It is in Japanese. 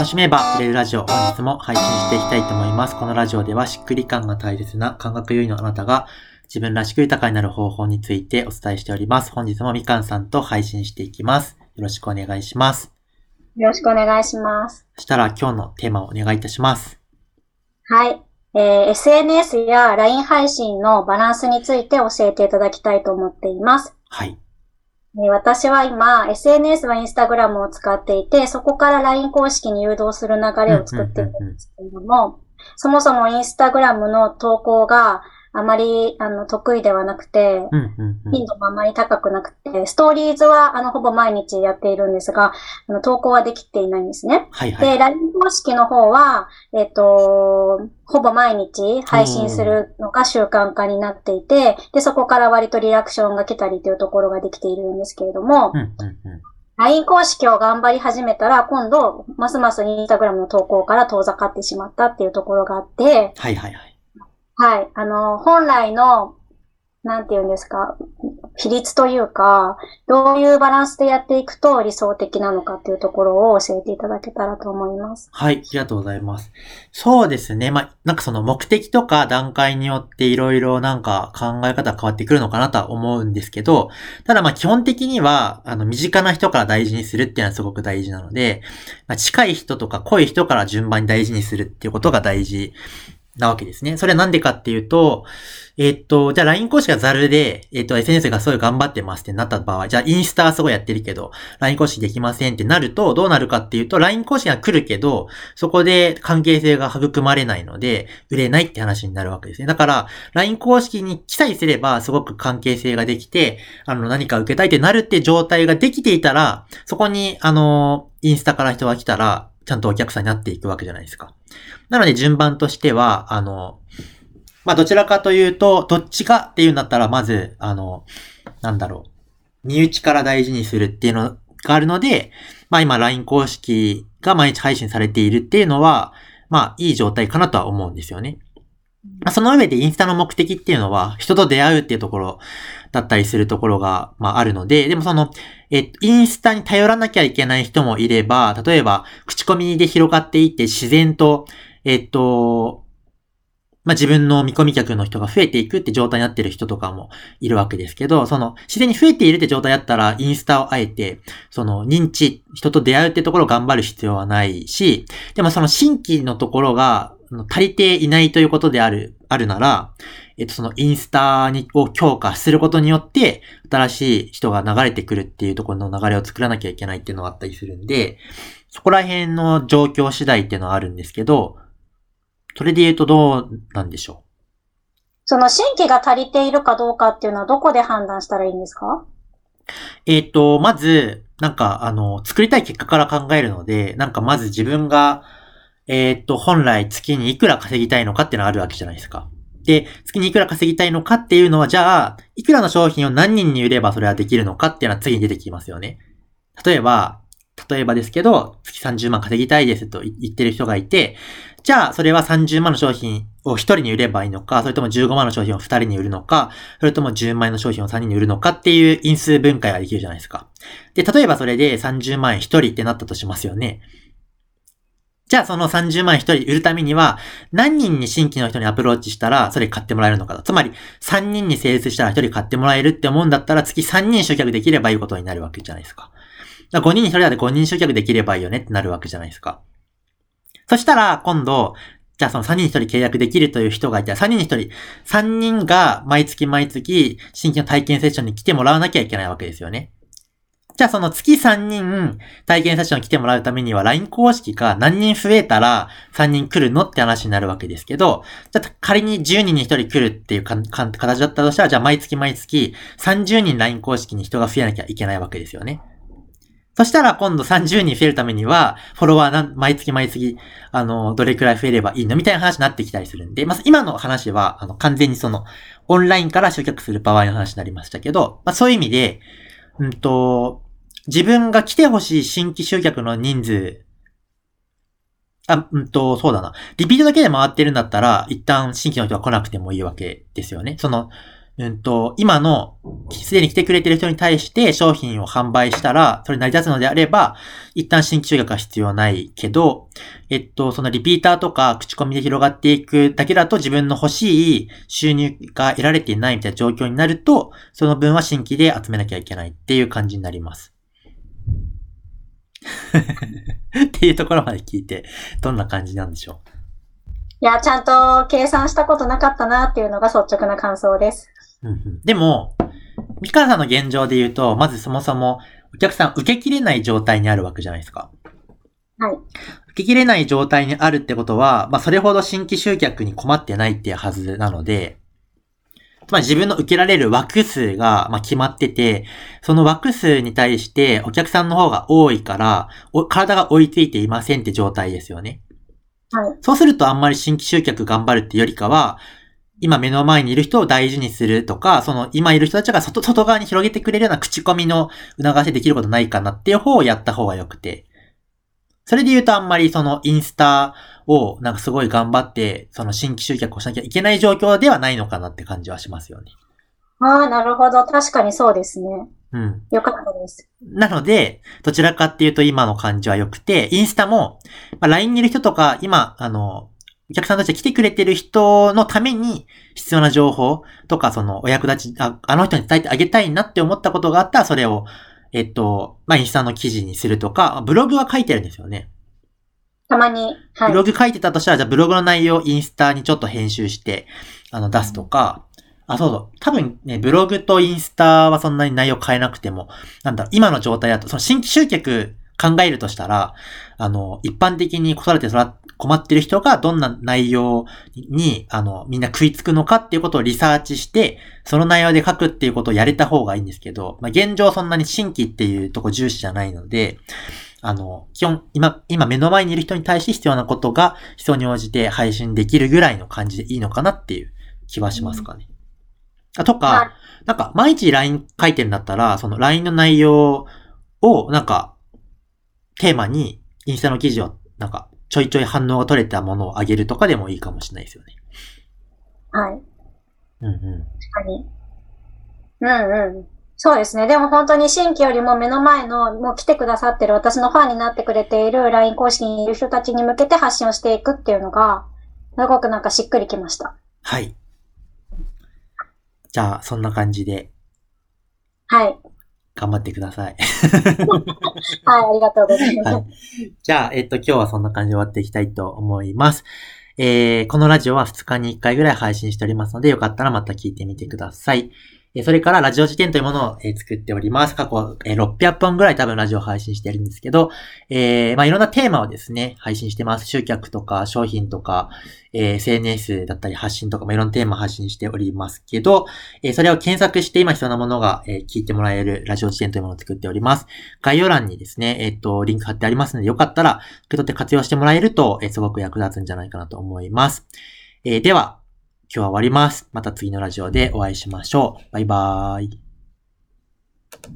楽しめば売れるラジオ、本日も配信していきたいと思います。このラジオではしっくり感が大切な感覚優位のあなたが自分らしく豊かになる方法についてお伝えしております。本日もみかんさんと配信していきます。よろしくお願いします。よろしくお願いします。そしたら今日のテーマをお願いいたします。はい。えー、SNS や LINE 配信のバランスについて教えていただきたいと思っています。はい。私は今、SNS は Instagram を使っていて、そこから LINE 公式に誘導する流れを作っているんですけれども、そもそも Instagram の投稿があまり、あの、得意ではなくて、頻度もあまり高くなくて、ストーリーズは、あの、ほぼ毎日やっているんですが、あの、投稿はできていないんですね。はいはい、で、LINE 公式の方は、えっ、と、ほぼ毎日配信するのが習慣化になっていて、で、そこから割とリアクションが来たりというところができているんですけれども、LINE 公式を頑張り始めたら、今度、ますますインスタグラムの投稿から遠ざかってしまったっていうところがあって、はいはいはい。はい。あの、本来の、なんて言うんですか、比率というか、どういうバランスでやっていくと理想的なのかっていうところを教えていただけたらと思います。はい、ありがとうございます。そうですね。まあ、なんかその目的とか段階によっていろいろなんか考え方変わってくるのかなとは思うんですけど、ただま基本的には、あの、身近な人から大事にするっていうのはすごく大事なので、まあ、近い人とか濃い人から順番に大事にするっていうことが大事なわけですね。それはなんでかっていうと、えっと、じゃあ LINE 公式がザルで、えっと、SNS がすごい頑張ってますってなった場合、じゃあインスタはすごいやってるけど、LINE 公式できませんってなると、どうなるかっていうと、LINE 公式が来るけど、そこで関係性が育まれないので、売れないって話になるわけですね。だから、LINE 公式に記載すれば、すごく関係性ができて、あの、何か受けたいってなるって状態ができていたら、そこに、あの、インスタから人が来たら、ちゃんとお客さんになっていくわけじゃないですか。なので順番としては、あの、まあ、どちらかというと、どっちかっていうんだったら、まず、あの、なんだろう。身内から大事にするっていうのがあるので、まあ今 LINE 公式が毎日配信されているっていうのは、まあいい状態かなとは思うんですよね。まあ、その上でインスタの目的っていうのは、人と出会うっていうところだったりするところが、まああるので、でもその、えっと、インスタに頼らなきゃいけない人もいれば、例えば、口コミで広がっていって自然と、えっと、まあ、自分の見込み客の人が増えていくって状態になってる人とかもいるわけですけど、その、自然に増えているって状態だったら、インスタをあえて、その、認知、人と出会うってところを頑張る必要はないし、でもその新規のところが、足りていないということである、あるなら、えっと、そのインスタに、を強化することによって、新しい人が流れてくるっていうところの流れを作らなきゃいけないっていうのがあったりするんで、そこら辺の状況次第っていうのはあるんですけど、それで言うとどうなんでしょう？その新規が足りているかどうかっていうのはどこで判断したらいいんですか？えっ、と、まず、なんか、あの、作りたい結果から考えるので、なんかまず自分が、えっ、と、本来月にいくら稼ぎたいのかっていうのがあるわけじゃないですか。で、月にいくら稼ぎたいのかっていうのは、じゃあ、いくらの商品を何人に売ればそれはできるのかっていうのは次に出てきますよね。例えば、例えばですけど、月30万稼ぎたいですと言ってる人がいて、じゃあ、それは30万の商品を1人に売ればいいのか、それとも15万の商品を2人に売るのか、それとも10万円の商品を3人に売るのかっていう因数分解ができるじゃないですか。で、例えばそれで30万円1人ってなったとしますよね。じゃあその30万1人売るためには、何人に新規の人にアプローチしたら、それ買ってもらえるのかと。つまり、3人に成立したら1人買ってもらえるって思うんだったら、月3人集客できればいいことになるわけじゃないですか。5人に1人だって5人集客できればいいよねってなるわけじゃないですか。そしたら、今度、じゃあその3人に1人契約できるという人がいたら、3人に1人、3人が毎月毎月新規の体験セッションに来てもらわなきゃいけないわけですよね。じゃあその月3人体験セッション来てもらうためには LINE 公式が何人増えたら3人来るのって話になるわけですけど、じゃあ仮に10人に1人来るっていう形だったとしたら、じゃあ毎月毎月30人 LINE 公式に人が増えなきゃいけないわけですよね。そしたら今度30人増えるためには、フォロワーな毎月毎月、あの、どれくらい増えればいいのみたいな話になってきたりするんで、まず今の話は、あの、完全にその、オンラインから集客する場合の話になりましたけど、まあそういう意味で、うんと、自分が来てほしい新規集客の人数、あ、うんと、そうだな。リピートだけで回ってるんだったら、一旦新規の人が来なくてもいいわけですよね。その、うんと、今の、すでに来てくれてる人に対して商品を販売したら、それ成り立つのであれば、一旦新規集客は必要ないけど、えっと、そのリピーターとか口コミで広がっていくだけだと自分の欲しい収入が得られていないみたいな状況になると、その分は新規で集めなきゃいけないっていう感じになります。っていうところまで聞いて、どんな感じなんでしょう？いや、ちゃんと計算したことなかったなっていうのが率直な感想です。でも、ミカさんの現状で言うと、まずそもそもお客さん受けきれない状態にあるわけじゃないですか。はい。受けきれない状態にあるってことは、まあそれほど新規集客に困ってないっていうはずなので、つまり自分の受けられる枠数が、まあ、決まってて、その枠数に対してお客さんの方が多いから、体が追いついていませんって状態ですよね。はい。そうするとあんまり新規集客頑張るってよりかは、今目の前にいる人を大事にするとか、その今いる人たちが外外側に広げてくれるような口コミの促しできることないかなっていう方をやった方が良くて。それで言うとあんまりそのインスタをなんかすごい頑張って、その新規集客をしなきゃいけない状況ではないのかなって感じはしますよね。ああ、なるほど。確かにそうですね。うん。よかったです。なので、どちらかっていうと今の感じは良くて、インスタも、まあ、LINE にいる人とか、今、あの、お客さんたち来てくれてる人のために必要な情報とか、そのお役立ち、ああの人に伝えてあげたいなって思ったことがあったら、それを、えっと、まあ、インスタの記事にするとか、ブログは書いてるんですよね。たまに。はい。ブログ書いてたとしたら、じゃあブログの内容をインスタにちょっと編集して、あの、出すとか、あ、そうそう。多分ね、ブログとインスタはそんなに内容変えなくても、なんだろう、今の状態だと、その新規集客考えるとしたら、あの、一般的に子育て困ってる人がどんな内容に、あの、みんな食いつくのかっていうことをリサーチして、その内容で書くっていうことをやれた方がいいんですけど、まあ、現状そんなに新規っていうとこ重視じゃないので、あの、基本、今、今目の前にいる人に対して必要なことが必要に応じて配信できるぐらいの感じでいいのかなっていう気はしますかね。あとか、なんか、毎日 LINE 書いてるんだったら、その LINE の内容を、なんか、テーマに、インスタの記事を、なんか、ちょいちょい反応が取れたものをあげるとかでもいいかもしれないですよね。はい。うんうん。確かに。うんうん。そうですね。でも本当に新規よりも目の前の、もう来てくださってる私のファンになってくれている LINE 公式にいる人たちに向けて発信をしていくっていうのが、すごくなんかしっくりきました。はい。じゃあ、そんな感じで。はい。頑張ってください。はい、ありがとうございます。はい、じゃあ、えっと、今日はそんな感じで終わっていきたいと思います。えー、このラジオは2日に1回ぐらい配信しておりますので、よかったらまた聞いてみてください。それからラジオ辞典というものを作っております。過去600本ぐらい多分ラジオ配信してるんですけど、えー、まあいろんなテーマをですね、配信してます。集客とか商品とか、えー、SNS だったり発信とかもいろんなテーマを発信しておりますけど、えー、それを検索して今必要なものが、え、聞いてもらえるラジオ辞典というものを作っております。概要欄にですね、えっ、と、リンク貼ってありますので、よかったら受け取って活用してもらえると、え、すごく役立つんじゃないかなと思います。え、では、今日は終わります。また次のラジオでお会いしましょう。バイバーイ。